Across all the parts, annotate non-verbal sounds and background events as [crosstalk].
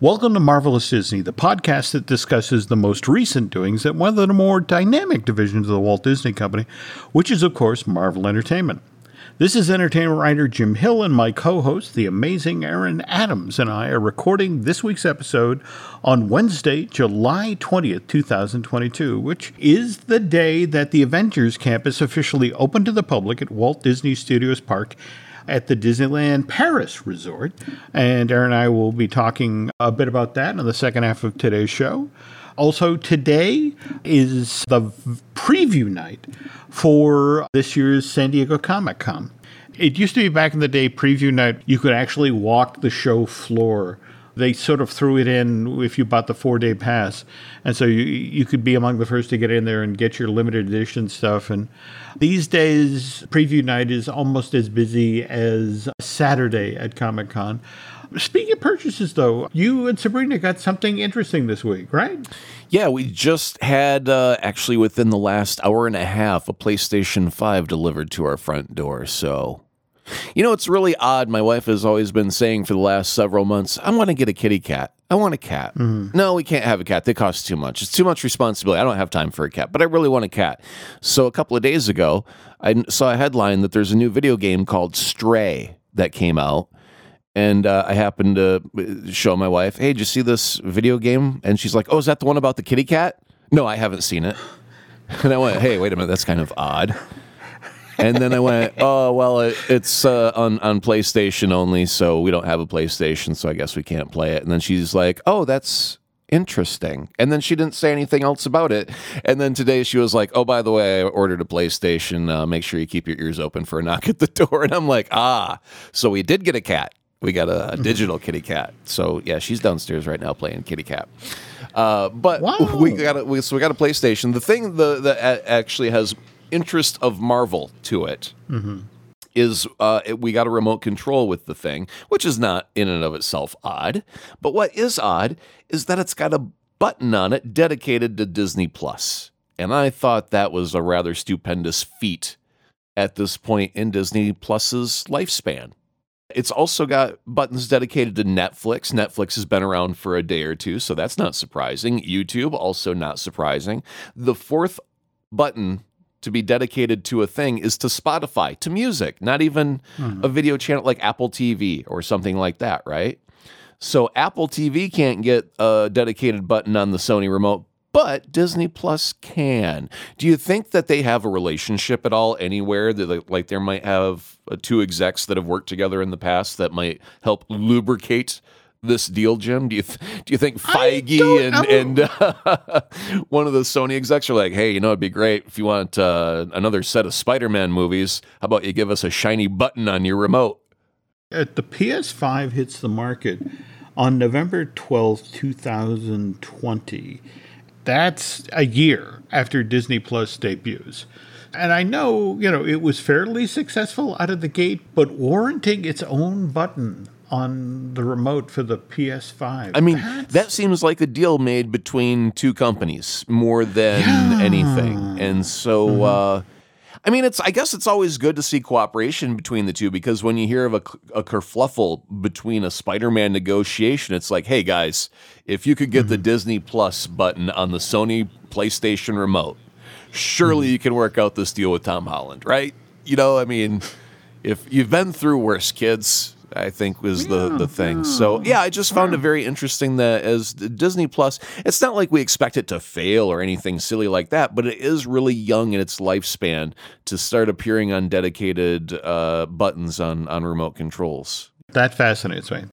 Welcome to Marvelous Disney, the podcast that discusses the most recent doings at one of the more dynamic divisions of the Walt Disney Company, which is, of course, Marvel Entertainment. This is entertainment writer Jim Hill, and my co host, the amazing Aaron Adams, and I are recording this week's episode on Wednesday, July 20th, 2022, which is the day that the Avengers campus officially opened to the public at Walt Disney Studios Park at the Disneyland Paris Resort. And Aaron and I will be talking a bit about that in the second half of today's show. Also, today is the preview night for this year's San Diego Comic Con. It used to be back in the day, preview night, you could actually walk the show floor they sort of threw it in if you bought the four day pass, and so you you could be among the first to get in there and get your limited edition stuff. And these days, preview night is almost as busy as Saturday at Comic Con. Speaking of purchases, though, you and Sabrina got something interesting this week, right? Yeah, we just had uh, actually within the last hour and a half a PlayStation 5 delivered to our front door. So you know, it's really odd. My wife has always been saying for the last several months, I want to get a kitty cat. I want a cat. Mm-hmm. No, we can't have a cat. They cost too much. It's too much responsibility. I don't have time for a cat, but I really want a cat. So a couple of days ago, I saw a headline that there's a new video game called Stray that came out. And uh, I happened to uh, show my wife, hey, did you see this video game? And she's like, oh, is that the one about the kitty cat? No, I haven't seen it. [laughs] And I went, hey, wait a minute, that's kind of odd and then I went, [laughs] oh well, it, it's uh, on on PlayStation only, so we don't have a PlayStation, so I guess we can't play it. And then she's like, oh, that's interesting. And then she didn't say anything else about it. And then today she was like, oh, by the way, I ordered a PlayStation. Uh, make sure you keep your ears open for a knock at the [laughs] door. And I'm like, ah, so we did get a cat. We got a, a [laughs] digital kitty cat. So yeah, she's downstairs right now playing kitty cat. Uh, but wow. we got a, we, so we got a PlayStation. The thing the that actually has interest of Marvel to it mm-hmm. is uh, we got a remote control with the thing, which is not in and of itself odd. But what is odd is that it's got a button on it dedicated to Disney Plus. And I thought that was a rather stupendous feat at this point in Disney Plus's lifespan. It's also got buttons dedicated to Netflix. Netflix has been around for a day or two, so that's not surprising. YouTube, also not surprising. The fourth button to be dedicated to a thing is to Spotify, to music, not even mm-hmm. a video channel like Apple TV or something like that, right? So Apple TV can't get a dedicated button on the Sony remote, but Disney Plus can. Do you think that they have a relationship at all anywhere that like there might have uh, two execs that have worked together in the past that might help lubricate this deal, Jim? Do you th- do you think Feige and and uh, [laughs] one of the Sony execs are like, hey, you know, it'd be great if you want uh, another set of Spider-Man movies. How about you give us a shiny button on your remote? At the PS5 hits the market on November twelfth, two thousand twenty. That's a year after Disney Plus debuts. And I know, you know, it was fairly successful out of the gate, but warranting its own button on the remote for the PS5. I mean, That's... that seems like a deal made between two companies more than yeah. anything. And so, mm-hmm. uh, I mean, it's. I guess it's always good to see cooperation between the two because when you hear of a, a kerfluffle between a Spider-Man negotiation, it's like, hey guys, if you could get mm-hmm. the Disney Plus button on the Sony PlayStation remote, surely mm-hmm. you can work out this deal with Tom Holland, right? You know, I mean, if you've been through worse, kids, I think was the the thing. So yeah, I just found it very interesting that as Disney Plus, it's not like we expect it to fail or anything silly like that, but it is really young in its lifespan to start appearing on dedicated uh, buttons on on remote controls. That fascinates me.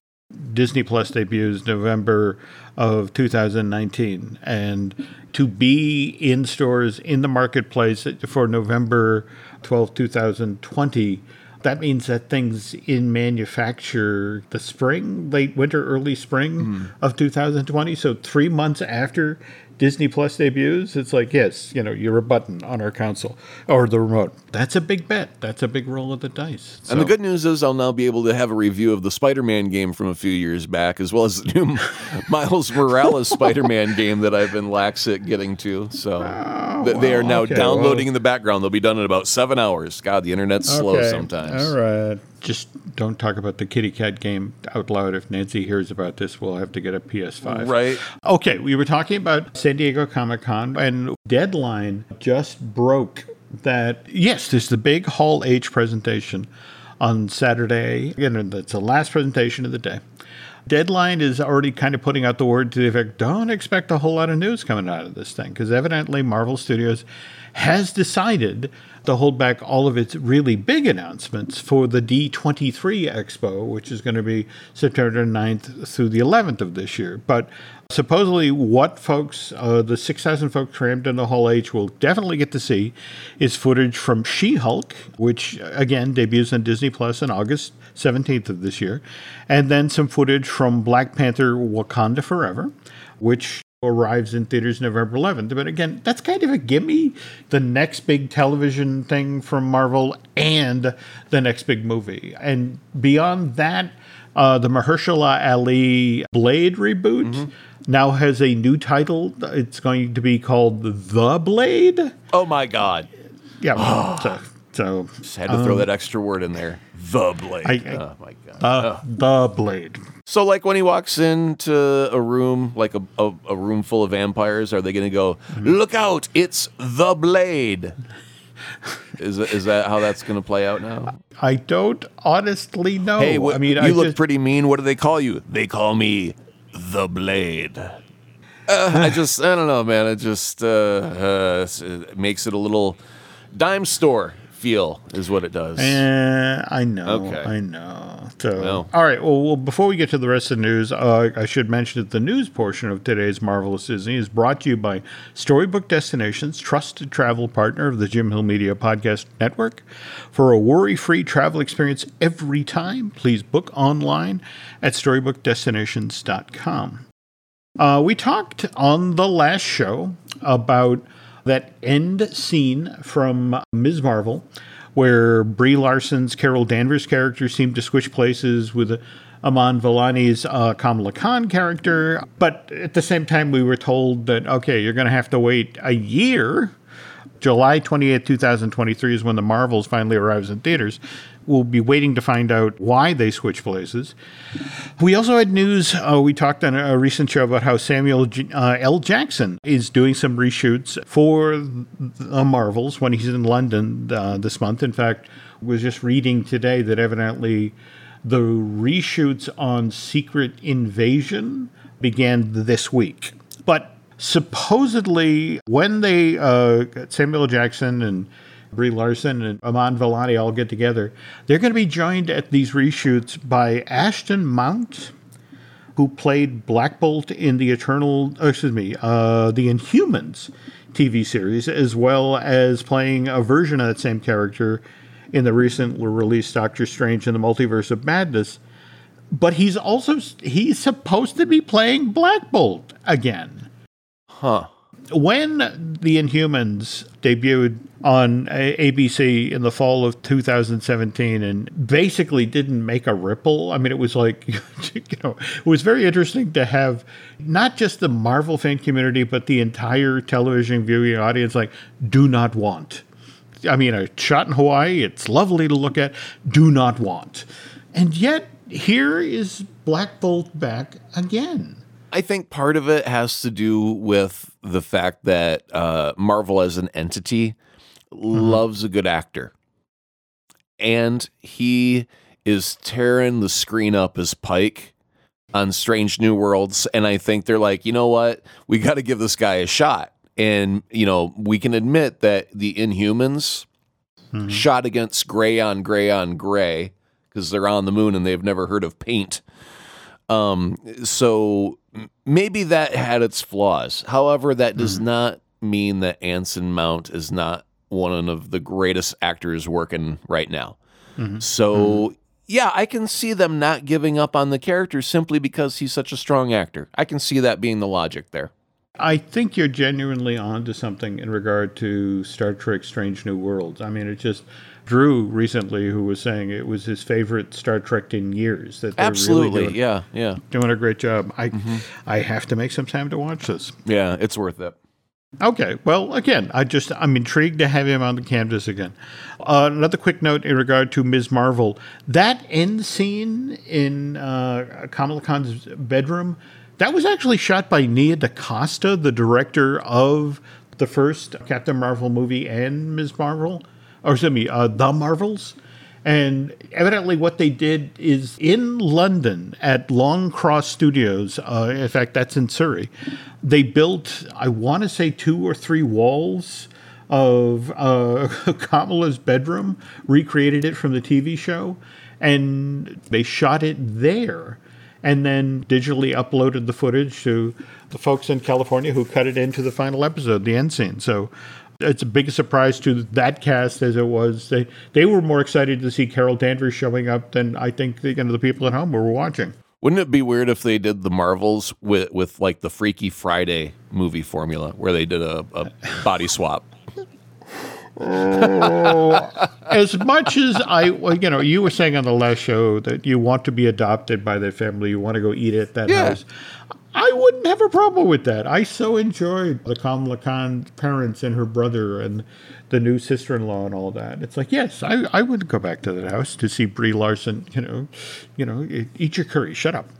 Disney Plus debuts November of 2019, and to be in stores in the marketplace for November 12, 2020 that means that things in manufacture the spring, late winter, early spring mm. of 2020. So three months after Disney Plus debuts, it's like, yes, you know, you're a button on our console or the remote. That's a big bet. That's a big roll of the dice. So. And the good news is I'll now be able to have a review of the Spider-Man game from a few years back, as well as the new [laughs] Miles Morales Spider-Man game that I've been lax at getting to. So. Oh Th- they are now okay, downloading well- in the background. They'll be done in about seven hours. God, the internet's slow sometimes. All right. Just don't talk about the kitty cat game out loud. If Nancy hears about this, we'll have to get a PS5. Right. Okay, we were talking about San Diego Comic Con, and Deadline just broke that. Yes, there's the big Hall H presentation on Saturday. Again, that's the last presentation of the day. Deadline is already kind of putting out the word to the effect don't expect a whole lot of news coming out of this thing because evidently Marvel Studios has decided to hold back all of its really big announcements for the D23 Expo, which is going to be September 9th through the 11th of this year. But supposedly, what folks, uh, the 6,000 folks crammed in the Hall H, will definitely get to see is footage from She Hulk, which again debuts on Disney Plus on August 17th of this year, and then some footage from Black Panther Wakanda Forever, which arrives in theaters November 11th. But again, that's kind of a gimme. The next big television thing from Marvel and the next big movie. And beyond that, uh, the Mahershala Ali Blade reboot now has a new title. It's going to be called The Blade. Oh my God. Yeah. [gasps] so, so Just had to throw that extra word in there. The blade. I- I- oh my God. uh, The Blade. So, like when he walks into a room, like a, a, a room full of vampires, are they going to go, Mm-hmm. "Look out! It's the blade"? is is that how that's going to play out now? I don't honestly know. hey, Oh, I mean, you I look just- pretty mean. What do they call you? They call me the blade. Uh, I just, I don't know, man. It just uh, uh, it makes it a little dime store feel, is what it does. Eh, I know. Okay. I know. So, Well. all right. Well, well, before we get to the rest of the news, uh, I should mention that the news portion of today's Marvelous Disney is brought to you by Storybook Destinations, trusted travel partner of the Jim Hill Media Podcast Network. For a worry-free travel experience every time, please book online at StorybookDestinations.com. Uh, we talked on the last show about that end scene from Ms. Marvel, where Brie Larson's Carol Danvers character seemed to switch places with Iman Vellani's uh, Kamala Khan character. But at the same time, we were told that, okay, you're going to have to wait a year. July 28, 2023 is when the Marvels finally arrives in theaters. We'll be waiting to find out why they switch places. We also had news. Uh, we talked on a recent show about how Samuel J- uh, L. Jackson is doing some reshoots for the Marvels when he's in London uh, this month. In fact, was just reading today that evidently the reshoots on Secret Invasion began this week. But supposedly, when they uh, Samuel. Jackson and Brie Larson and Iman Vellani all get together, they're going to be joined at these reshoots by Anson Mount, who played Black Bolt in the Eternal, oh, excuse me, uh, the Inhumans TV series, as well as playing a version of that same character in the recently released Doctor Strange in the Multiverse of Madness. But he's also he's supposed to be playing Black Bolt again huh? When the Inhumans debuted on ABC in the fall of 2017 and basically didn't make a ripple, I mean, it was like, [laughs] you know, it was very interesting to have not just the Marvel fan community, but the entire television viewing audience like, do not want. I mean, a shot in Hawaii, it's lovely to look at, do not want. And yet, here is Black Bolt back again. I think part of it has to do with the fact that uh, Marvel as an entity loves a good actor. And he is tearing the screen up as Pike on Strange New Worlds. And I think they're like, you know what? We got to give this guy a shot. And, you know, we can admit that the Inhumans shot against gray on gray on gray because they're on the moon and they've never heard of paint. Um, so maybe that had its flaws. However, that does mm-hmm. not mean that Anson Mount is not one of the greatest actors working right now. Mm-hmm. So mm-hmm. yeah, I can see them not giving up on the character simply because he's such a strong actor. I can see that being the logic there. I think you're genuinely onto something in regard to Star Trek Strange New Worlds. I mean, it just Drew recently who was saying it was his favorite Star Trek in years. That they're Absolutely, really doing, yeah, yeah, doing a great job. I I have to make some time to watch this. yeah. It's worth it. Okay. Well, again, I just I'm intrigued to have him on the canvas again. Uh, another quick note in regard to Ms. Marvel: that end scene in uh, Kamala Khan's bedroom that was actually shot by Nia DaCosta, the director of the first Captain Marvel movie and Ms. Marvel, or excuse me, uh, The Marvels. And evidently, what they did is in London at Long Cross Studios, uh, in fact, that's in Surrey, they built, I want to say, two or three walls of uh, [laughs] Kamala's bedroom, recreated it from the TV show, and they shot it there and then digitally uploaded the footage to the folks in California who cut it into the final episode, the end scene. So it's a big surprise to that cast as it was. They they were more excited to see Carol Danvers showing up than I think the, you know, the people at home were watching. Wouldn't it be weird if they did the Marvels with with like the Freaky Friday movie formula, where they did a, a body swap? oh, [laughs] as much as I, well, you know, you were saying on the last show that you want to be adopted by that family, you want to go eat at that yeah. house. I wouldn't have a problem with that. I so enjoyed the Kamala Khan parents and her brother and the new sister-in-law and all that. It's like, yes, I, I would go back to that house to see Brie Larson. You know, you know, eat your curry. Shut up.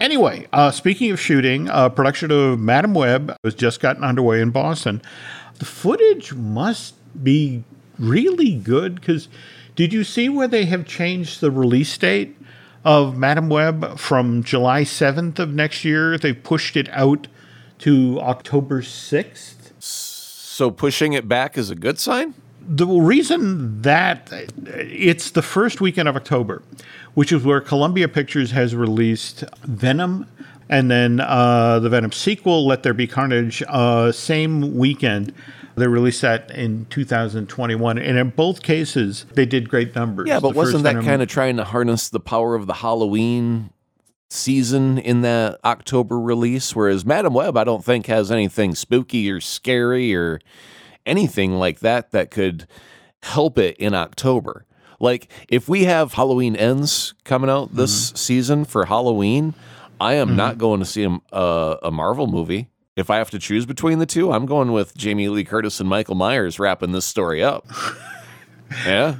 Anyway, uh, speaking of shooting, uh, production of Madame Web has just gotten underway in Boston. The footage must be really good because did you see where they have changed the release date? Of Madame Web from July 7th of next year. They've pushed it out to October 6th. So pushing it back is a good sign? The reason that it's the first weekend of October, which is where Columbia Pictures has released Venom and then uh, the Venom sequel, Let There Be Carnage, uh, same weekend. They released that in 2021, and in both cases, they did great numbers. Yeah, but the wasn't that kind of trying to harness the power of the Halloween season in that October release? Whereas Madame Web, I don't think has anything spooky or scary or anything like that that could help it in October. Like if we have Halloween Ends coming out this mm-hmm. season for Halloween, I am mm-hmm. not going to see a, a, a Marvel movie if I have to choose between the two, I'm going with Jamie Lee Curtis and Michael Myers wrapping this story up. [laughs] yeah.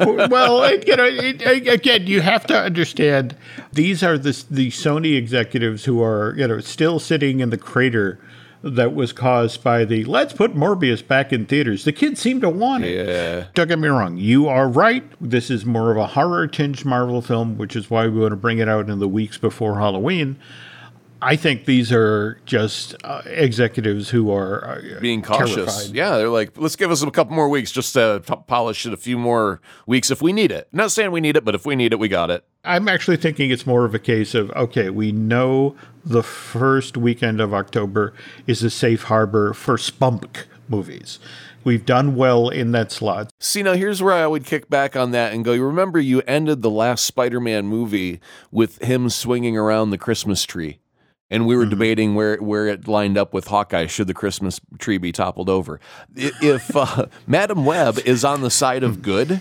well, you know, it, again, you have to understand these are the the Sony executives who are you know still sitting in the crater that was caused by the let's put Morbius back in theaters. The kids seem to want it. Yeah. Don't get me wrong. You are right. This is more of a horror tinged Marvel film, which is why we want to bring it out in the weeks before Halloween. I think these are just uh, executives who are uh, being cautious. Terrified. Yeah, they're like, let's give us a couple more weeks just to p- polish it a few more weeks if we need it. Not saying we need it, but if we need it, we got it. I'm actually thinking it's more of a case of okay, we know the first weekend of October is a safe harbor for spunk movies. We've done well in that slot. See, now here's where I would kick back on that and go, you remember you ended the last Spider Man movie with him swinging around the Christmas tree and we were mm-hmm. debating where where it lined up with Hawkeye. Should the Christmas tree be toppled over? If uh, [laughs] Madame Web is on the side of good,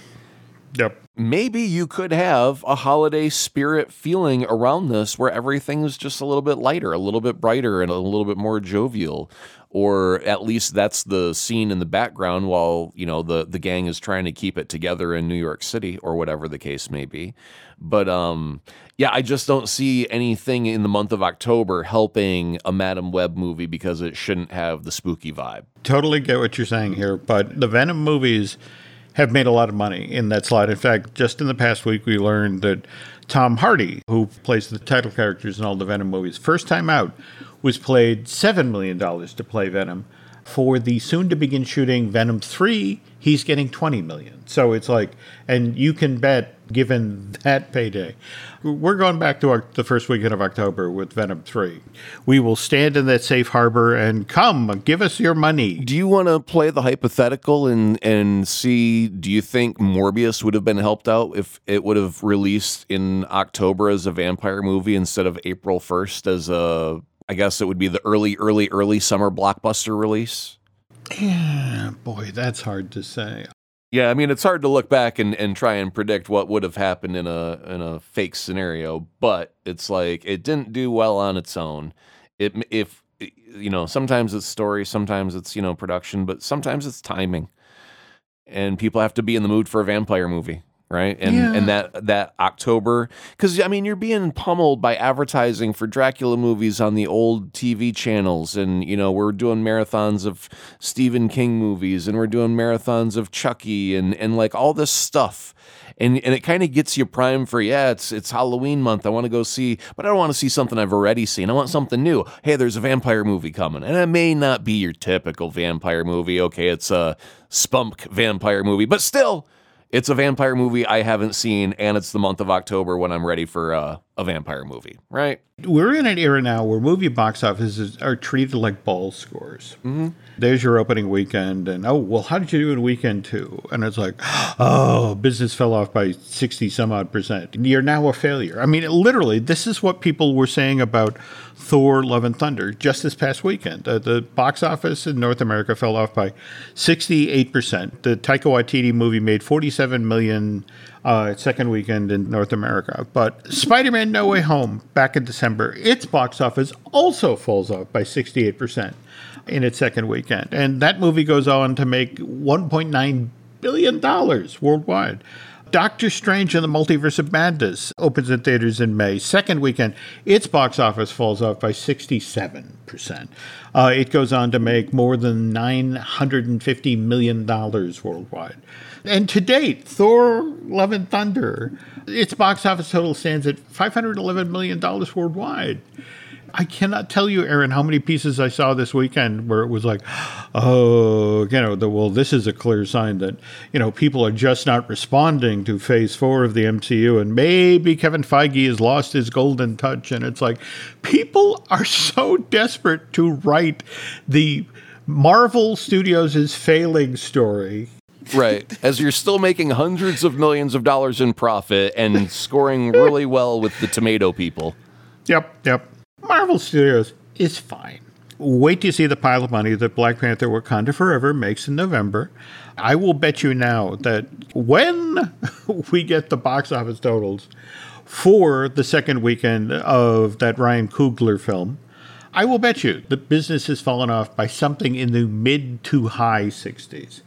yep. Maybe you could have a holiday spirit feeling around this, where everything is just a little bit lighter, a little bit brighter, and a little bit more jovial or at least that's the scene in the background while you know the the gang is trying to keep it together in New York City or whatever the case may be. But um, yeah, I just don't see anything in the month of October helping a Madame Web movie because it shouldn't have the spooky vibe. Totally get what you're saying here, but the Venom movies have made a lot of money in that slot. In fact, just in the past week, we learned that Tom Hardy, who plays the title characters in all the Venom movies, first time out, was paid $7 million to play Venom. For the soon to begin shooting Venom 3, he's getting 20 million. So it's like, and you can bet, given that payday, we're going back to our, the first weekend of October with Venom 3. We will stand in that safe harbor and come, give us your money. Do you want to play the hypothetical and, and see, do you think Morbius would have been helped out if it would have released in October as a vampire movie instead of April 1st as a I guess it would be the early, early, early summer blockbuster release. Yeah, boy, that's hard to say. Yeah, I mean it's hard to look back and, and try and predict what would have happened in a in a fake scenario, but it's like it didn't do well on its own. It if you know, sometimes it's story, sometimes it's, you know, production, but sometimes it's timing. And people have to be in the mood for a vampire movie right? And Yeah. and that that October cuz I mean you're being pummeled by advertising for Dracula movies on the old TV channels and you know we're doing marathons of Stephen King movies and we're doing marathons of Chucky and and like all this stuff. And and it kind of gets you primed for yeah, it's it's Halloween month. I want to go see, but I don't want to see something I've already seen. I want something new. Hey, there's a vampire movie coming. And it may not be your typical vampire movie. Okay, it's a spunk vampire movie, but still it's a vampire movie I haven't seen, and it's the month of October when I'm ready for uh, a vampire movie, right? We're in an era now where movie box offices are treated like ball scores. Mm-hmm. There's your opening weekend, and oh, well, how did you do in weekend two? And it's like, oh, business fell off by 60 some odd percent. You're now a failure. I mean, literally, this is what people were saying about Thor Love and Thunder just this past weekend. Uh, the box office in North America fell off by 68%. The Taika Waititi movie made 47 million uh, second weekend in North America. But Spider Man No Way Home, back in December, its box office also falls off by 68% in its second weekend. And that movie goes on to make $1.9 billion worldwide. Doctor Strange and the Multiverse of Madness opens in theaters in May. Second weekend, its box office falls off by 67%. Uh, it goes on to make more than $950 million worldwide. And to date, Thor Love and Thunder, its box office total stands at $511 million worldwide. I cannot tell you, Aaron, how many pieces I saw this weekend where it was like, [gasps] oh, you know, the, well, this is a clear sign that, you know, people are just not responding to phase four of the MCU. And maybe Kevin Feige has lost his golden touch. And it's like, people are so desperate to write the Marvel Studios' is failing story Right. As you're still making hundreds of millions of dollars in profit and scoring really well with the tomato people. Yep, yep. Marvel Studios is fine. Wait to see the pile of money that Black Panther Wakanda Forever makes in November. I will bet you now that when [laughs] we get the box office totals for the second weekend of that Ryan Coogler film, I will bet you the business has fallen off by something in the mid to high 60s.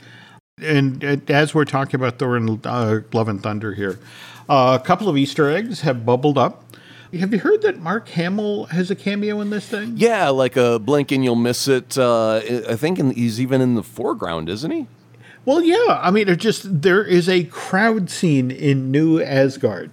And uh, as we're talking about Thor and uh, Love and Thunder here, uh, a couple of Easter eggs have bubbled up. Have you heard that Mark Hamill has a cameo in this thing? Yeah, like a blink and you'll miss it. Uh, I think in, he's even in the foreground, isn't he? Well, yeah. I mean, it just there is a crowd scene in New Asgard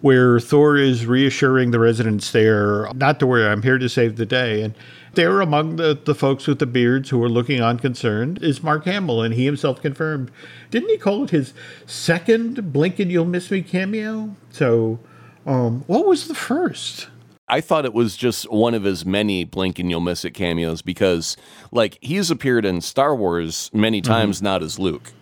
where Thor is reassuring the residents there not to worry, I'm here to save the day. And there among the, the folks with the beards who are looking on concerned is Mark Hamill, and he himself confirmed. Didn't he call it his second Blink and You'll Miss Me cameo? So, um, what was the first? I thought it was just one of his many blink and you'll miss it cameos because, like, he's appeared in Star Wars many times, not as Luke.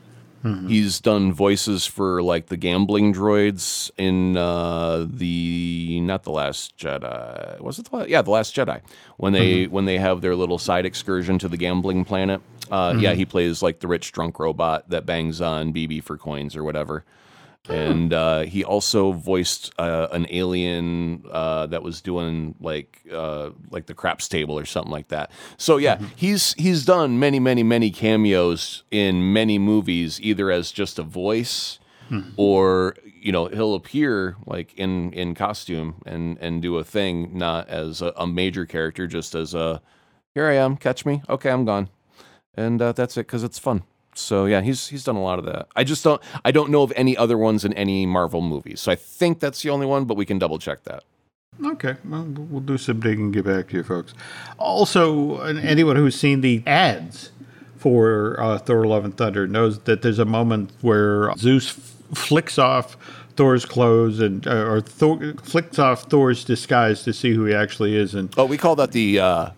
He's done voices for like the gambling droids in uh, the not the Last Jedi. Was it the La- yeah the Last Jedi when they when they have their little side excursion to the gambling planet? Uh, Yeah, he plays like the rich drunk robot that bangs on BB for coins or whatever. And uh, he also voiced uh, an alien uh, that was doing like uh, like the craps table or something like that. So yeah, he's he's done many many many cameos in many movies, either as just a voice or you know he'll appear like in in costume and and do a thing, not as a, a major character, just as a here I am, catch me, okay, I'm gone, and uh, that's it because it's fun. So yeah, he's he's done a lot of that. I just don't I don't know of any other ones in any Marvel movies. So I think that's the only one, but we can double check that. Okay, well, we'll do some digging and get back to you folks. Also, anyone who's seen the ads for uh, Thor: Love and Thunder knows that there's a moment where Zeus f- flicks off Thor's clothes and uh, or Thor flicks off Thor's disguise to see who he actually is, and Oh, we call that the uh,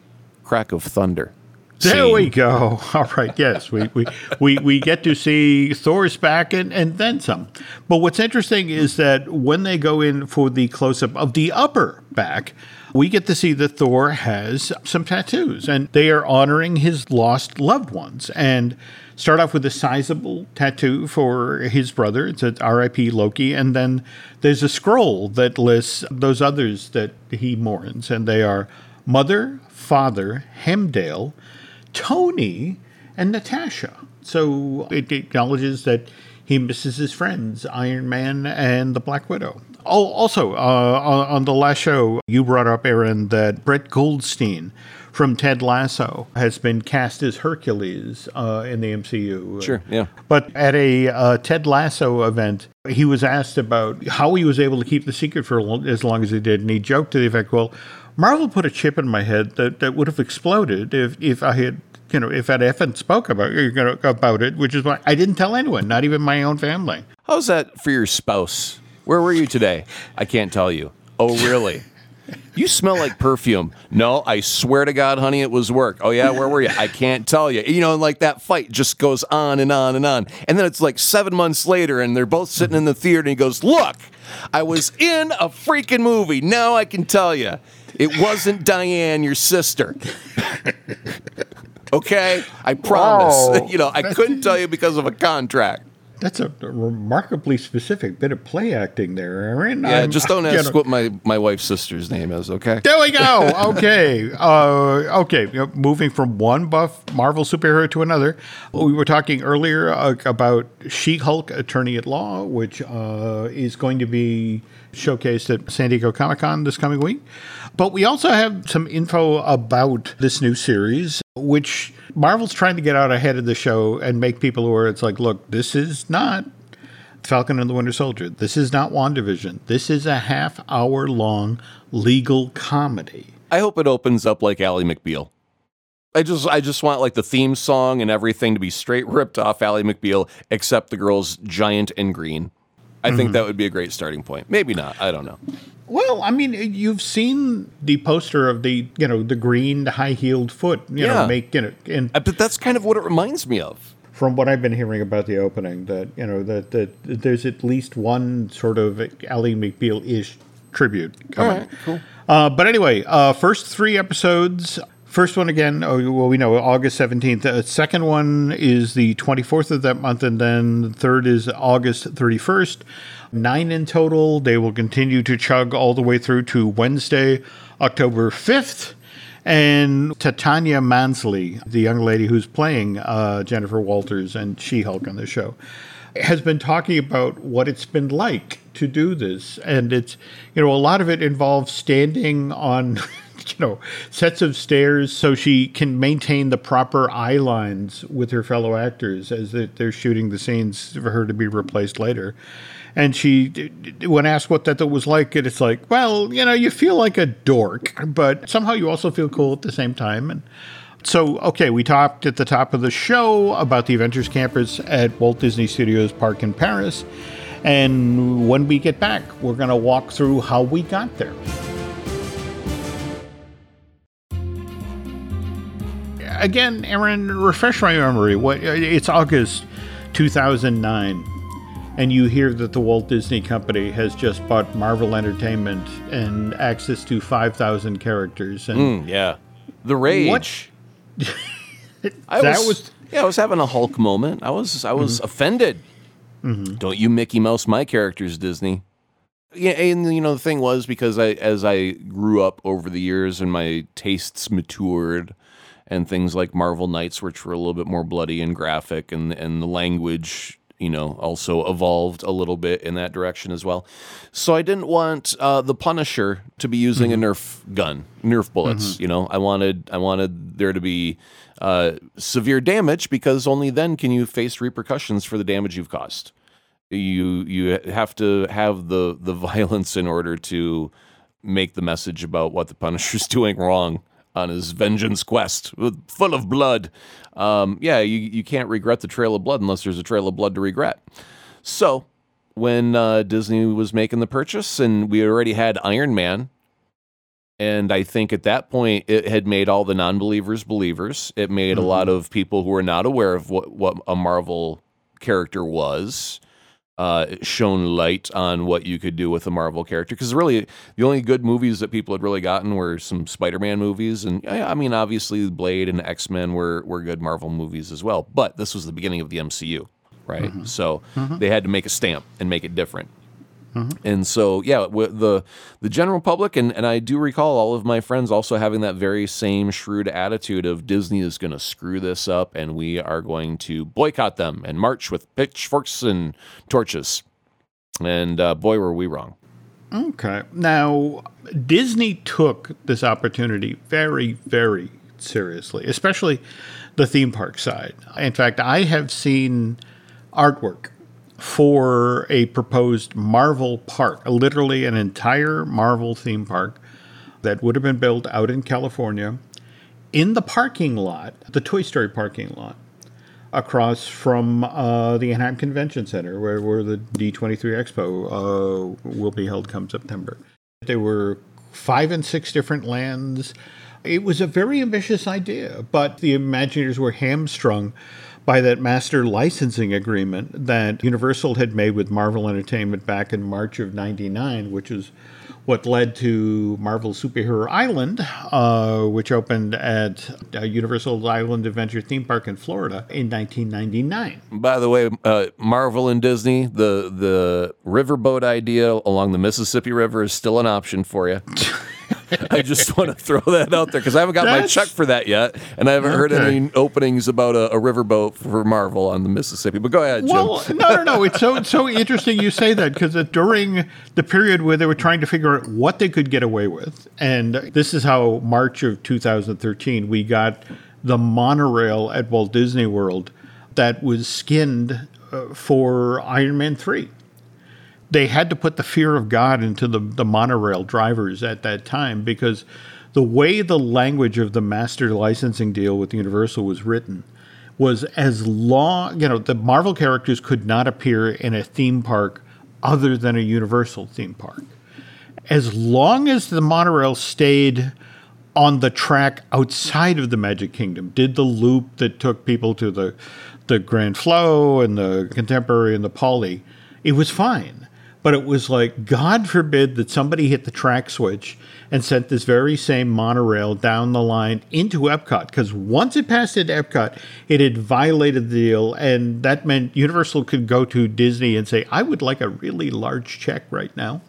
crack of thunder. There scene. we go. [laughs] All right. Yes, we, we, we, we get to see Thor's back and, and then some. But what's interesting is that when they go in for the close up of the upper back, we get to see that Thor has some tattoos and they are honoring his lost loved ones. And start off with a sizable tattoo for his brother. It's an RIP Loki. And then there's a scroll that lists those others that he mourns, and they are mother, father, Heimdall, Tony, and Natasha. So it acknowledges that he misses his friends, Iron Man and the Black Widow. Oh, also, uh, on the last show, you brought up, Aaron, that Brett Goldstein from Ted Lasso has been cast as Hercules uh, in the MCU. Sure, yeah. But at a uh, Ted Lasso event, he was asked about how he was able to keep the secret for as long as he did, and he joked to the effect, "Well, Marvel put a chip in my head that, that would have exploded if if I had." You know, if I'd effing spoke about you know, about it, which is why I didn't tell anyone, not even my own family. How's that for your spouse? Where were you today? I can't tell you. Oh, really? You smell like perfume. No, I swear to God, honey, it was work. Oh, yeah, where were you? I can't tell you. You know, like that fight just goes on and on and on. And then it's like seven months later, and they're both sitting in the theater, and he goes, Look, I was in a freaking movie. Now I can tell you. It wasn't Diane, your sister. okay? I promise. Wow. [laughs] You know, I couldn't tell you because of a contract. That's a remarkably specific bit of play acting there, Aaron. Yeah, I'm- just don't you ask what my, my wife's sister's name is, okay? There we go. [laughs] Okay. Uh, okay. Moving from one buff Marvel superhero to another. We were talking earlier uh, about She Hulk Attorney at Law, which uh, is going to be showcased at San Diego Comic Con this coming week. But we also have some info about this new series, which Marvel's trying to get out ahead of the show and make people aware it's like, look, this is not Falcon and the Winter Soldier. This is not WandaVision. This is a half hour long legal comedy. I hope it opens up like Ally McBeal. I just I just want like the theme song and everything to be straight ripped off Ally McBeal, except the girl's giant and green. I think mm-hmm. that would be a great starting point. Maybe not. I don't know. Well, I mean, you've seen the poster of the, you know, the green high heeled foot, you Yeah. know, make, you know, and But that's kind of what it reminds me of. from what I've been hearing about the opening, that, you know, that, that there's at least one sort of Ally McBeal ish tribute coming. cool. Uh, but anyway, uh, first three episodes. First one again, oh, well, we know August 17th. The second one is the 24th of that month, and then the third is August 31st. Nine in total. They will continue to chug all the way through to Wednesday, October 5th. And Tatiana Maslany, the young lady who's playing uh, Jennifer Walters and She Hulk on the show, has been talking about what it's been like to do this. And it's, you know, a lot of it involves standing on, [laughs] you know, sets of stairs so she can maintain the proper eye lines with her fellow actors as they- they're shooting the scenes for her to be replaced later. And she, when asked what that was like, it's like, well, you know, you feel like a dork, but somehow you also feel cool at the same time. And so, okay, we talked at the top of the show about the Avengers campus at Walt Disney Studios Park in Paris. And when we get back, we're going to walk through how we got there. Again, Aaron, refresh my memory. What uh, it's August 2009, and you hear that the Walt Disney Company has just bought Marvel Entertainment and access to 5,000 characters. And Mm, yeah. The rage. [laughs] I That was- yeah, I was having a Hulk moment. I was I was mm-hmm. offended. Mm-hmm. Don't you Mickey Mouse my characters, Disney? Yeah, and you know the thing was because I as I grew up over the years and my tastes matured and things like Marvel Knights, which were a little bit more bloody and graphic, and and the language, you know, also evolved a little bit in that direction as well. So I didn't want uh, the Punisher to be using a Nerf gun, Nerf bullets. You know, I wanted I wanted there to be uh, severe damage because only then can you face repercussions for the damage you've caused. You you have to have the the [laughs] violence in order to make the message about what the Punisher's [laughs] doing wrong on his vengeance quest, full of blood. Um, yeah, you you can't regret the trail of blood unless there's a trail of blood to regret. So when uh, Disney was making the purchase, and we already had Iron Man, and I think at that point it had made all the non-believers believers. It made a lot of people who were not aware of what what a Marvel character was. Uh, shone light on what you could do with a Marvel character. Because really the only good movies that people had really gotten were some Spider-Man movies. And I I mean obviously Blade and X-Men were were good Marvel movies as well. But this was the beginning of the MCU right? So they had to make a stamp and make it different And so, yeah, the the general public, and, and I do recall all of my friends also having that very same shrewd attitude of Disney is going to screw this up, and we are going to boycott them and march with pitchforks and torches. And uh, boy, were we wrong. Okay. Now, Disney took this opportunity very, very seriously, especially the theme park side. In fact, I have seen artwork for a proposed Marvel park, literally an entire Marvel theme park that would have been built out in California in the parking lot, the Toy Story parking lot, across from uh, the Anaheim Convention Center, where, where the D23 Expo uh, will be held come September. There were five and six different lands. It was a very ambitious idea, but the Imagineers were hamstrung by that master licensing agreement that Universal had made with Marvel Entertainment back in March of 99, which is what led to Marvel Superhero Island, uh, which opened at uh, Universal Island Adventure Theme Park in Florida in 1999. By the way, uh, Marvel and Disney, the the riverboat idea along the Mississippi River is still an option for you. [laughs] [laughs] I just want to throw that out there because I haven't got my That's- check for that yet, and I haven't heard any openings about a, a riverboat for Marvel on the Mississippi. But go ahead, Jim. Well, no, no, no. It's so it's so interesting you say that because during the period where they were trying to figure out what they could get away with, and this is how March of 2013 we got the monorail at Walt Disney World that was skinned uh, for Iron Man three. They had to put the fear of God into the, the monorail drivers at that time because the way the language of the master licensing deal with Universal was written was as long, you know, the Marvel characters could not appear in a theme park other than a Universal theme park. As long as the monorail stayed on the track outside of the Magic Kingdom, did the loop that took people to the the Grand Flow and the Contemporary and the Poly, it was fine. But it was like, God forbid that somebody hit the track switch and sent this very same monorail down the line into Epcot. Because once it passed into Epcot, it had violated the deal. And that meant Universal could go to Disney and say, I would like a really large check right now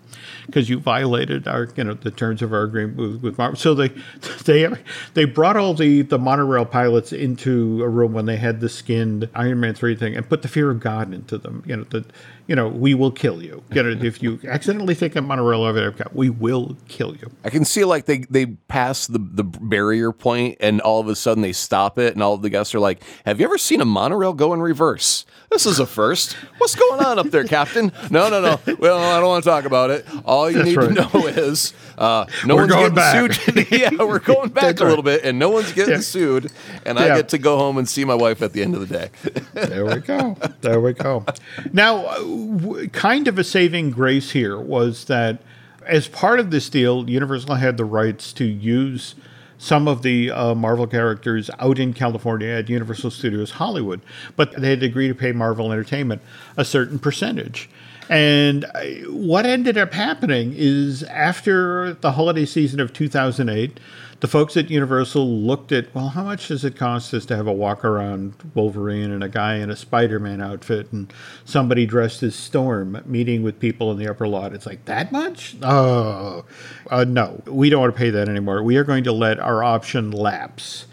because you violated our, you know, the terms of our agreement with, with Marvel. So they, [laughs] they, they brought all the, the monorail pilots into a room when they had the skinned Iron Man three thing and put the fear of God into them. You know, that, you know, we will kill you. [laughs] You know, if you accidentally take a monorail over Epcot, we will kill you. I can see like they they pass the the barrier point and all of a sudden they stop it and all of the guests are like, "Have you ever seen a monorail go in reverse? This is a first. What's going on up there, Captain?" No, no, no. Well, I don't want to talk about it. All you need right. to know is uh, no We're one's going getting back. sued. [laughs] yeah, we're going back That's a little bit, and no one's getting Yeah. sued, and I get to go home and see my wife at the end of the day. [laughs] There we go. There we go. Now, uh, w- kind of a saving grace here was that as part of this deal, Universal had the rights to use some of the uh, Marvel characters out in California at Universal Studios Hollywood, but they had agreed to pay Marvel Entertainment a certain percentage. And what ended up happening is after the holiday season of 2008, the folks at Universal looked at, well, how much does it cost us to have a walk around Wolverine and a guy in a Spider Man outfit and somebody dressed as Storm meeting with people in the upper lot? It's like, that much? Oh, uh, no, we don't want to pay that anymore. We are going to let our option lapse.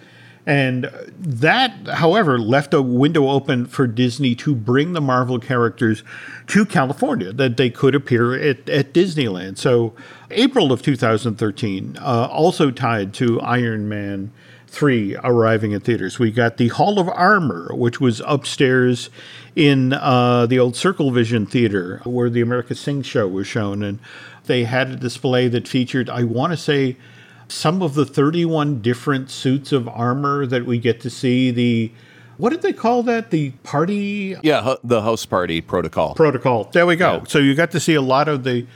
And that, however, left a window open for Disney to bring the Marvel characters to California, that they could appear at, at Disneyland. So, April of 2013, uh, also tied to Iron Man 3 arriving in theaters. We got the Hall of Armor, which was upstairs in uh, the old Circle Vision Theater where the America Sing show was shown. And they had a display that featured, I want to say, some of the 31 different suits of armor that we get to see. The what did they call that? The party yeah, the house party protocol. protocol. There we go. So you got to see a lot of the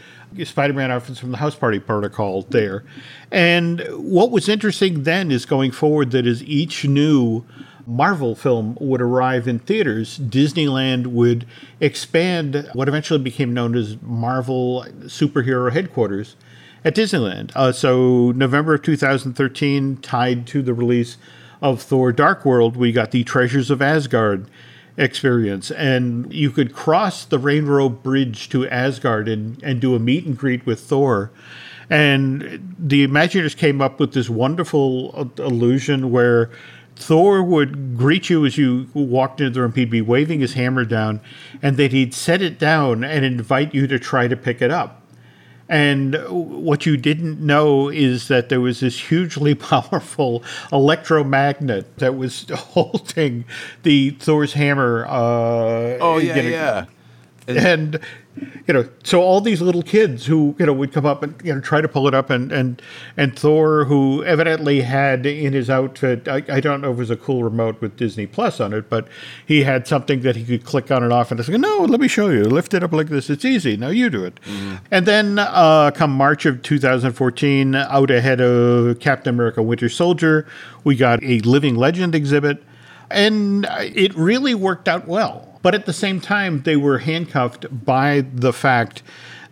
Spider-Man outfits from the House Party protocol there. And what was interesting then is going forward that as each new Marvel film would arrive in theaters, Disneyland would expand what eventually became known as Marvel Superhero Headquarters at Disneyland. Uh, so November of 2013, tied to the release of Thor: Dark World, we got the Treasures of Asgard experience. And you could cross the Rainbow Bridge to Asgard and, and do a meet and greet with Thor. And the Imagineers came up with this wonderful illusion where Thor would greet you as you walked into the room. He'd be waving his hammer down, and then he'd set it down and invite you to try to pick it up. And what you didn't know is that there was this hugely [laughs] powerful electromagnet that was [laughs] holding the Thor's hammer. Uh, oh yeah, yeah. And you know, so all these little kids who you know would come up and you know try to pull it up, and and and Thor, who evidently had in his outfit, I, I don't know if it was a cool remote with Disney Plus on it, but he had something that he could click on and off, and I said, no, let me show you. Lift it up like this. It's easy. Now you do it. Mm-hmm. And then uh, come March of 2014, out ahead of Captain America: Winter Soldier, we got a Living Legend exhibit, and it really worked out well but at the same time, they were handcuffed by the fact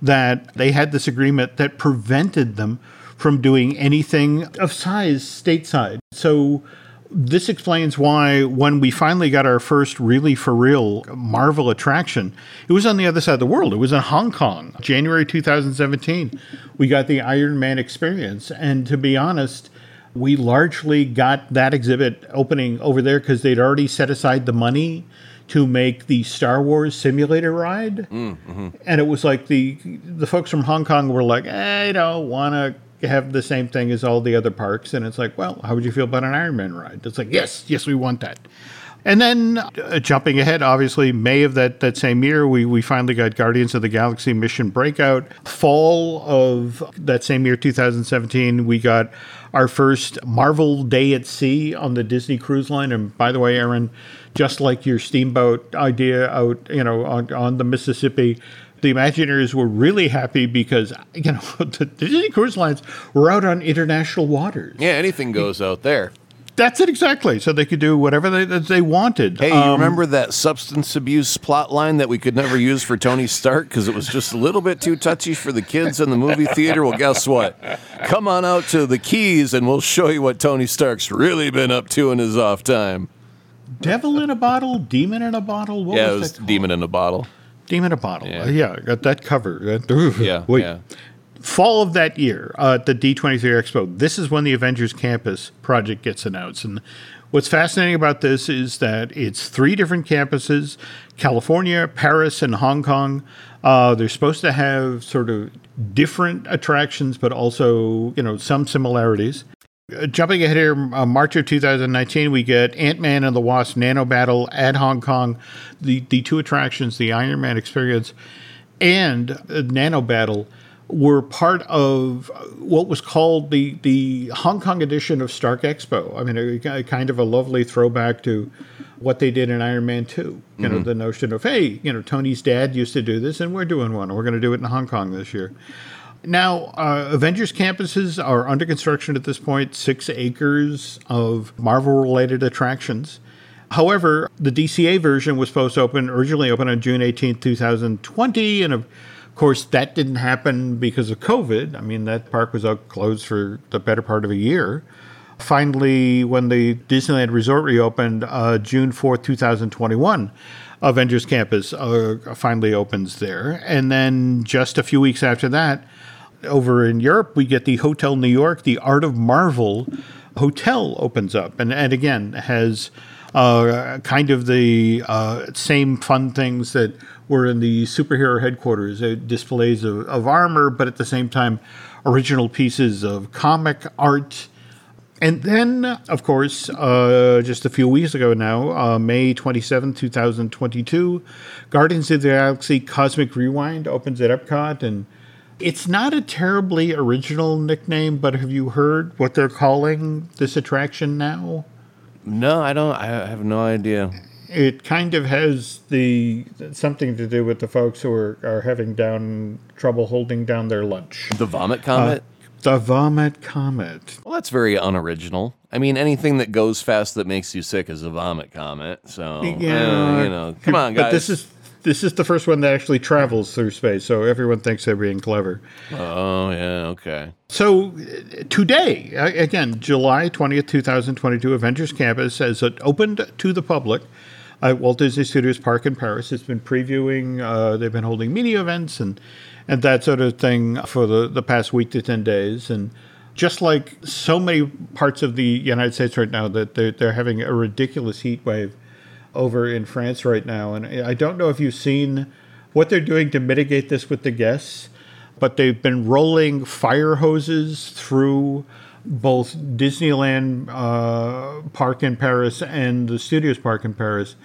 that they had this agreement that prevented them from doing anything of size stateside. So this explains why when we finally got our first really for real Marvel attraction, it was on the other side of the world. It was in Hong Kong, January 2017. We got the Iron Man experience. And to be honest, we largely got that exhibit opening over there because they'd already set aside the money to make the Star Wars simulator ride, mm, mm-hmm. and it was like the the folks from Hong Kong were like, I don't want to have the same thing as all the other parks, and it's like, well, how would you feel about an Iron Man ride? It's like, yes, yes, we want that. And then uh, jumping ahead, obviously, May of that, that same year, we, we finally got Guardians of the Galaxy Mission Breakout. Fall of that same year, 2017, we got our first Marvel Day at Sea on the Disney Cruise Line. And by the way, Aaron, just like your steamboat idea out, you know, on, on the Mississippi, the Imagineers were really happy because you know [laughs] the Disney Cruise Lines were out on international waters. Yeah, anything goes out there. That's it exactly. So they could do whatever they, they wanted. Hey, you um, remember that substance abuse plot line that we could never use for Tony Stark because it was just a little bit too touchy for the kids in the movie theater? Well, guess what? Come on out to the Keys and we'll show you what Tony Stark's really been up to in his off time. Devil in a bottle, demon in a bottle. What yeah, was it was demon in a bottle. Demon in a bottle. Yeah, uh, yeah got that cover. Yeah, wait. Yeah fall of that year uh, at the D23 Expo, this is when the Avengers Campus project gets announced. And what's fascinating about this is that it's three different campuses California, Paris, and Hong Kong. Uh, they're supposed to have sort of different attractions, but also, you know, some similarities. Uh, jumping ahead here, uh, March of 2019, we get Ant Man and the Wasp Nano Battle at Hong Kong, the, the two attractions, the Iron Man experience and uh, Nano Battle were part of what was called the the Hong Kong edition of Stark Expo. I mean, a, a kind of a lovely throwback to what they did in Iron Man 2. You mm-hmm. know, the notion of, hey, you know, Tony's dad used to do this, and we're doing one, and we're going to do it in Hong Kong this year. Now, uh, Avengers campuses are under construction at this point. six acres of Marvel related attractions. However, the DCA version was supposed to open, originally open on June 18, 2020, and course, that didn't happen because of COVID. I mean, that park was out closed for the better part of a year. Finally, when the Disneyland Resort reopened uh, June 4th, 2021, Avengers Campus uh, finally opens there. And then just a few weeks after that, over in Europe, we get the Hotel New York, the Art of Marvel hotel opens up. And, and again, has uh, kind of the uh, same fun things that were in the superhero headquarters uh, displays of, of, armor, but at the same time, original pieces of comic art. And then, of course, uh, just a few weeks ago now, uh, May 27, 2022, Guardians of the Galaxy Cosmic Rewind opens at Epcot. And it's not a terribly original nickname, but have you heard what they're calling this attraction now? No, I don't. I have no idea. It kind of has the something to do with the folks who are, are having down trouble holding down their lunch. The vomit comet. Uh, the vomit comet. Well, that's very unoriginal. I mean, anything that goes fast that makes you sick is a vomit comet. So yeah, uh, you know, come on, guys. But this is this is the first one that actually travels through space, so everyone thinks they're being clever. Oh yeah, okay. So today, again, July twentieth, two thousand twenty-two, Avengers Campus has opened to the public. At Walt Disney Studios Park in Paris. It's been previewing. Uh, they've been holding media events and and that sort of thing for the, the past week to ten days. And just like so many parts of the United States right now, that they're, they're having a ridiculous heat wave over in France right now. And I don't know if you've seen what they're doing to mitigate this with the guests, but they've been rolling fire hoses through both Disneyland uh, Park in Paris and the Studios Park in Paris.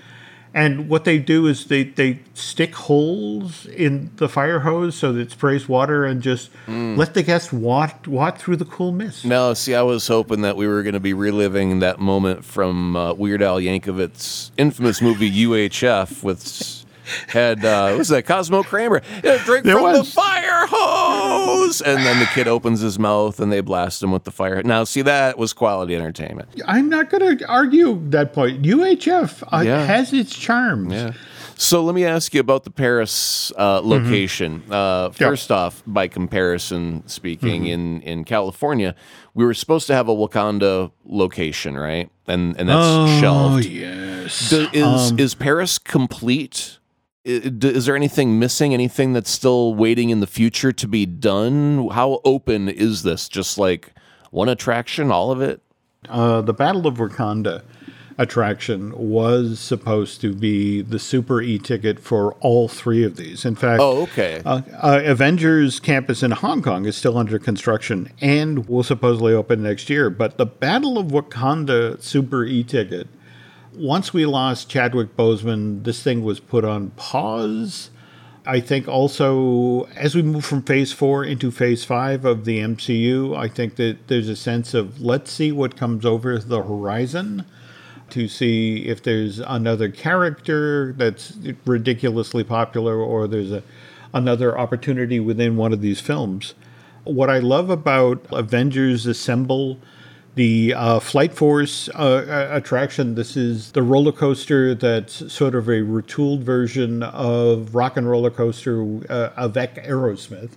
And what they do is they, they stick holes in the fire hose so that it sprays water and just mm. let the guests walk, walk through the cool mist. No, see, I was hoping that we were going to be reliving that moment from uh, Weird Al Yankovic's infamous movie UHF with had uh, what was that Cosmo Kramer? Drink there from was. the fire hose, and then the kid opens his mouth and they blast him with the fire. Now, see that was quality entertainment. I'm not going to argue that point. UHF uh, yeah. has its charms. Yeah. So let me ask you about the Paris uh, mm-hmm. location. Mm-hmm. Uh, first yep. off, by comparison speaking, mm-hmm. in in California, we were supposed to have a Wakanda location, right? And and that's oh, shelved. Yes. Do, is um, is Paris complete? Is there anything missing? Anything that's still waiting in the future to be done? How open is this? Just like one attraction, all of it? Uh, the Battle of Wakanda attraction was supposed to be the super e-ticket for all three of these. In fact, oh, okay. Uh, uh, Avengers Campus in Hong Kong is still under construction and will supposedly open next year. But the Battle of Wakanda super e-ticket – once we lost Chadwick Boseman, this thing was put on pause. I think also as we move from phase four into phase five of the MCU, I think that there's a sense of let's see what comes over the horizon to see if there's another character that's ridiculously popular or there's a another opportunity within one of these films. What I love about Avengers Assemble the uh, Flight Force uh, attraction. This is the roller coaster that's sort of a retooled version of Rock and Roller Coaster uh, avec Aerosmith.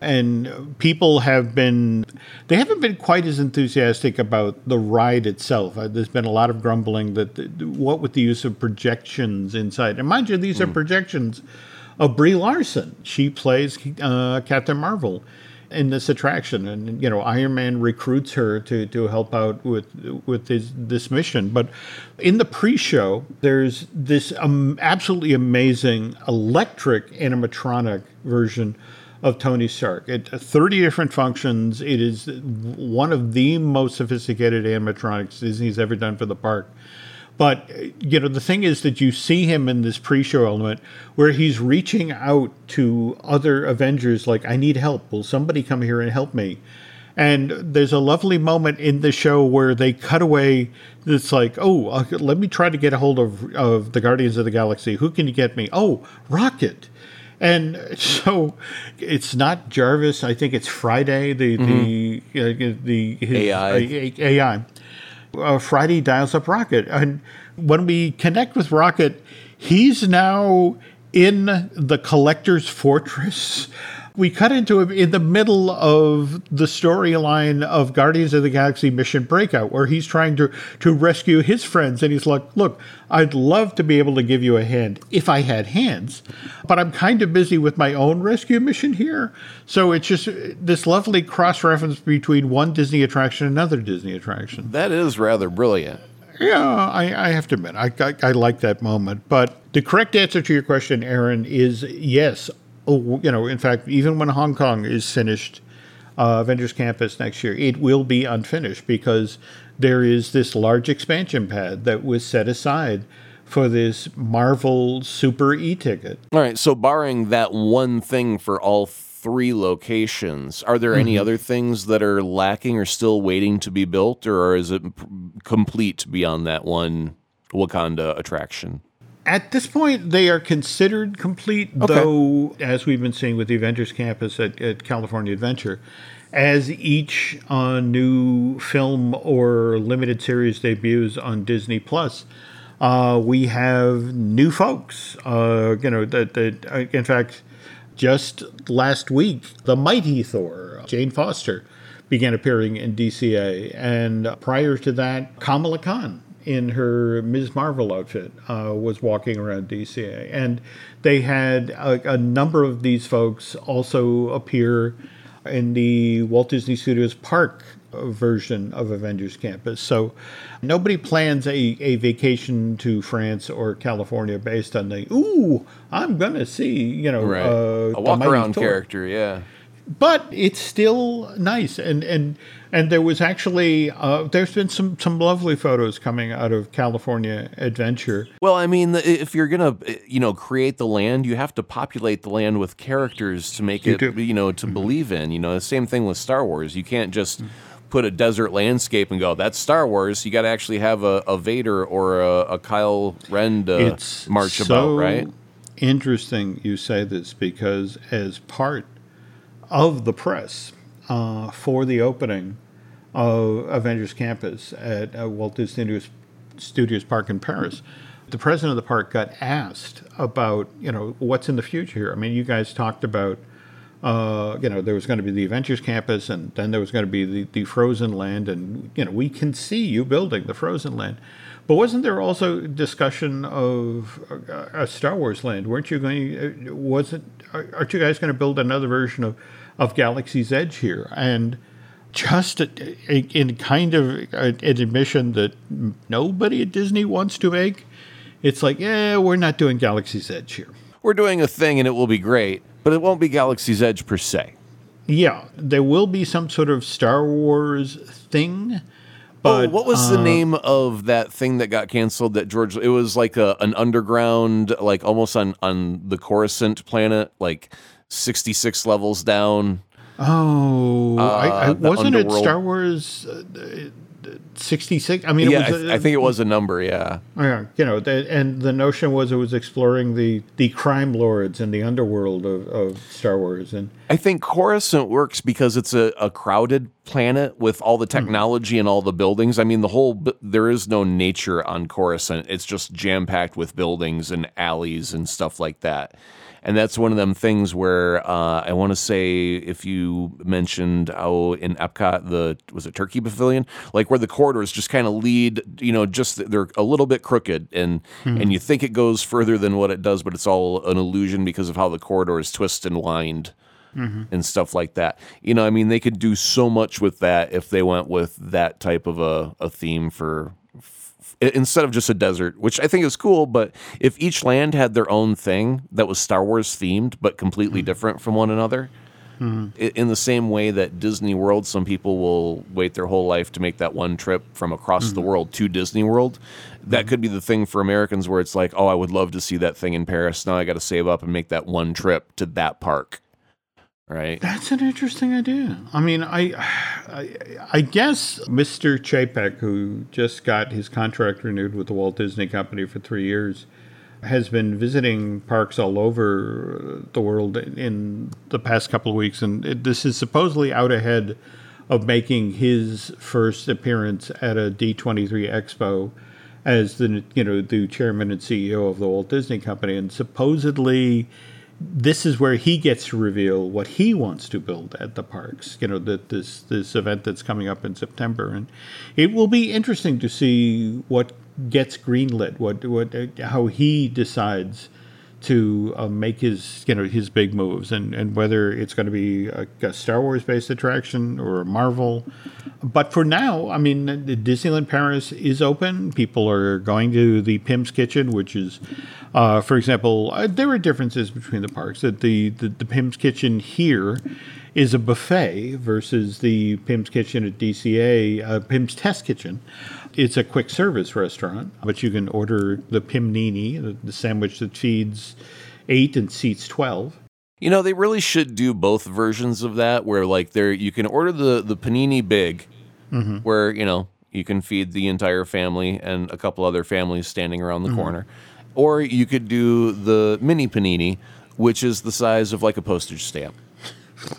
And people have been, they haven't been quite as enthusiastic about the ride itself. Uh, there's been a lot of grumbling that, what with the use of projections inside. And mind you, these mm. are hmm. projections of Brie Larson. She plays uh, Captain Marvel in this attraction, and you know, Iron Man recruits her to to help out with with his, this mission. But in the pre-show, there's this um, absolutely amazing electric animatronic version of Tony Stark. It 30 different functions. It is one of the most sophisticated animatronics Disney's ever done for the park. But you know, the thing is that you see him in this pre-show element where he's reaching out to other Avengers, like, "I need help. Will somebody come here and help me?" And there's a lovely moment in the show where they cut away. It's like, oh, uh, let me try to get a hold of of the Guardians of the Galaxy. Who can you get me? Oh, Rocket. And [laughs] so it's not Jarvis. I think it's Friday. The mm-hmm. the uh, the his, AI uh, AI uh, Friday dials up Rocket. And when we connect with Rocket, he's now in the collector's fortress we cut into him in the middle of the storyline of Guardians of the Galaxy Mission Breakout, where he's trying to, to rescue his friends. And he's like, Look, I'd love to be able to give you a hand if I had hands, but I'm kind of busy with my own rescue mission here. So it's just this lovely cross reference between one Disney attraction and another Disney attraction. That is rather brilliant. Yeah, I, I, have to admit, I, I, I, like that moment. But the correct answer to your question, Aaron, is yes oh, you know, in fact, even when Hong Kong is finished, uh, Avengers Campus next year, it will be unfinished because there is this large expansion pad that was set aside for this Marvel Super E ticket. All right. So, barring that one thing for all three locations, are there mm-hmm. any other things that are lacking or still waiting to be built, or is it complete beyond that one Wakanda attraction? At this point, they are considered complete, okay. though, as we've been seeing with the Avengers Campus at, at California Adventure, as each uh, new film or limited series debuts on Disney Plus, uh, we have new folks. Uh, you know, that, that uh, in fact, just last week, the mighty Thor, Jane Foster, began appearing in DCA, and prior to that, Kamala Khan in her Ms. Marvel outfit uh, was walking around DCA, and they had a, a number of these folks also appear in the Walt Disney Studios Park version of Avengers Campus. So nobody plans a, a vacation to France or California based on the, ooh, I'm going to see, you know, Right. uh, a walk around character, yeah. But it's still nice and and and there was actually uh, there's been some some lovely photos coming out of California Adventure. Well, I mean, if you're gonna, you know, create the land, you have to populate the land with characters to make it, do. you know, to believe in. You know, the same thing with Star Wars. You can't just put a desert landscape and go, "That's Star Wars." You got to actually have a, a Vader or a, a Kylo Ren it's march so about, right? Interesting you say this because as part of the press uh, for the opening of Avengers Campus at uh, Walt Disney Studios- Park in Paris, the president of the park got asked about you know what's in the future here. I mean, you guys talked about uh, you know there was going to be the Avengers Campus, and then there was going to be the, the Frozen Land, and you know we can see you building the Frozen Land. But wasn't there also discussion of a, a Star Wars land? Weren't you going? uh, Wasn't? Aren't you guys going to build another version of of Galaxy's Edge here? And just a, a, in kind of an admission that nobody at Disney wants to make. It's like, yeah, we're not doing Galaxy's Edge here. We're doing a thing, and it will be great, but it won't be Galaxy's Edge per se. Yeah, there will be some sort of Star Wars thing. Oh, what was the name of that thing that got canceled? That George, it was like a an underground, like almost on on the Coruscant planet, like sixty six levels down. Oh, I, I, Uh, wasn't it Star Wars uh, sixty six? I mean, Yeah, it I, was. th- I think it was a number. Yeah, Yeah, you know, the, and the notion was it was exploring the the crime lords and the underworld of, of Star Wars, and I think Coruscant works because it's a, a crowded planet with all the hmm. technology and all the buildings. I mean, the whole there is no nature on Coruscant. It's just jam packed with buildings and alleys and stuff like that. And that's one of them things where uh, I want to say if you mentioned how in Epcot the was it Turkey Pavilion, like where the corridors just kind of lead, you know, just they're a little bit crooked, and and you think it goes further than what it does, but it's all an illusion because of how the corridors twist and wind and stuff like that. You know, I mean, they could do so much with that if they went with that type of a, a theme for instead of just a desert, which I think is cool. But if each land had their own thing that was Star Wars themed but completely hmm. different from one another. Hmm. i- In the same way that Disney World, some people will wait their whole life to make that one trip from across the hmm. world to Disney World. That could be the thing for Americans where it's like, oh, I would love to see that thing in Paris. Now I got to save up and make that one trip to that park right? that's an interesting idea. I mean, I, I, I guess Mr. Chapek, who just got his contract renewed with the Walt Disney Company for three years, has been visiting parks all over the world in the past couple of weeks, and it, this is supposedly out ahead of making his first appearance at a D23 Expo as the you know the chairman and CEO of the Walt Disney Company, and supposedly this is where he gets to reveal what he wants to build at the parks. You know that this this event that's coming up in September, and it will be interesting to see what gets greenlit, what what how he decides to uh, make his you know his big moves, and and whether it's going to be a, a Star Wars based attraction or a Marvel. But for now, I mean, Disneyland Paris is open. People are going to the Pym's Kitchen, which is, uh, for example, uh, there are differences between the parks. That the, the the Pym's Kitchen here is a buffet versus the Pym's Kitchen at DCA, uh, Pym's Test Kitchen. It's a quick service restaurant, but you can order the Pimnini, the, the sandwich that feeds eight and seats twelve. You know, they really should do both versions of that, where like there you can order the the panini big, mm-hmm. where you know you can feed the entire family and a couple other families standing around the mm-hmm. corner, or you could do the mini panini, which is the size of like a postage stamp.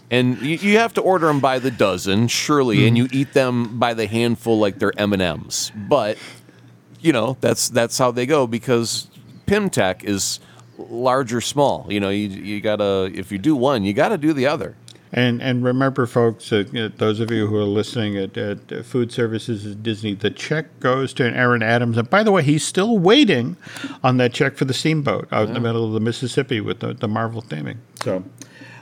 And you, you have to order them by the dozen, surely, and you eat them by the handful like they're M and M's. But you know that's that's how they go because Pym Tech is large or small. You know, you you gotta if you do one, you gotta do the other. And and remember, folks, uh, uh, those of you who are listening at, at uh, Food Services at Disney, the check goes to Aaron Adams. And by the way, he's still waiting on that check for the steamboat out in the middle of the Mississippi with the, the Marvel theming. So,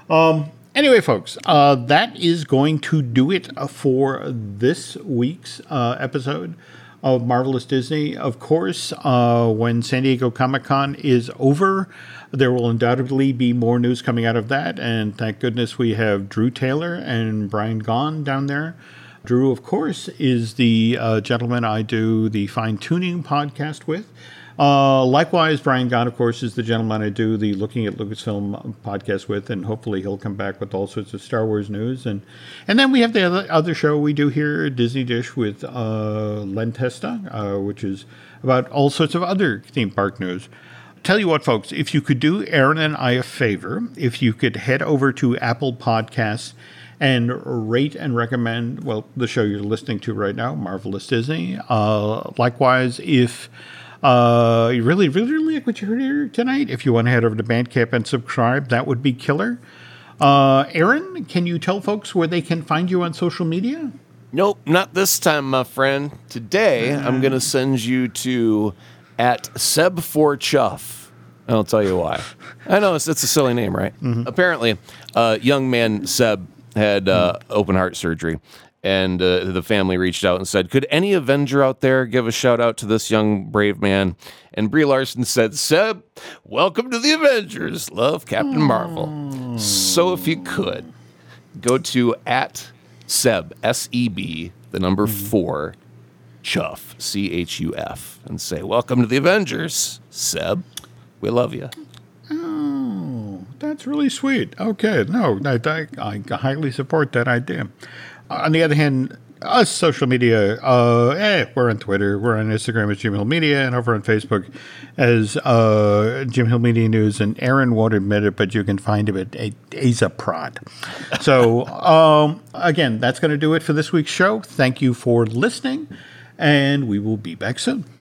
um, anyway, folks, uh, that is going to do it for this week's uh, episode of Marvelous Disney. Of course, uh, when San Diego Comic Con is over, there will undoubtedly be more news coming out of that. And thank goodness we have Drew Taylor and Brian Gahn down there. Drew, of course, is the uh, gentleman I do the fine tuning podcast with. Uh, likewise, Brian Gahn, of course, is the gentleman I do the Looking at Lucasfilm podcast with, and hopefully he'll come back with all sorts of Star Wars news. And and then we have the other, other show we do here, Disney Dish, with uh, Len Testa, uh, which is about all sorts of other theme park news. Tell you what, folks, if you could do Aaron and I a favor, if you could head over to Apple Podcasts and rate and recommend, well, the show you're listening to right now, Marvelous Disney. Uh, likewise, if uh, you really, really, really like what you heard here tonight, if you want to head over to Bandcamp and subscribe, that would be killer. Uh, Aaron, can you tell folks where they can find you on social media? Nope, not this time, my friend. Today, I'm going to send you to at Seb4Chuff. I'll tell you why. I know it's, it's a silly name, right? Apparently, uh, young man Seb had uh, open heart surgery, and uh, the family reached out and said, "Could any Avenger out there give a shout out to this young brave man?" And Brie Larson said, "Seb, welcome to the Avengers. Love Captain Marvel." So if you could go to at Seb S E B the number four Chuff C H U F and say, "Welcome to the Avengers, Seb. We love you." Oh, that's really sweet. Okay, no, I, I, I highly support that idea. On the other hand, us social media, uh, eh, we're on Twitter, we're on Instagram as Jim Hill Media, and over on Facebook as uh, Jim Hill Media News. And Aaron won't admit it, but you can find him at Aza Prod. So, [laughs] um, again, that's going to do it for this week's show. Thank you for listening, and we will be back soon.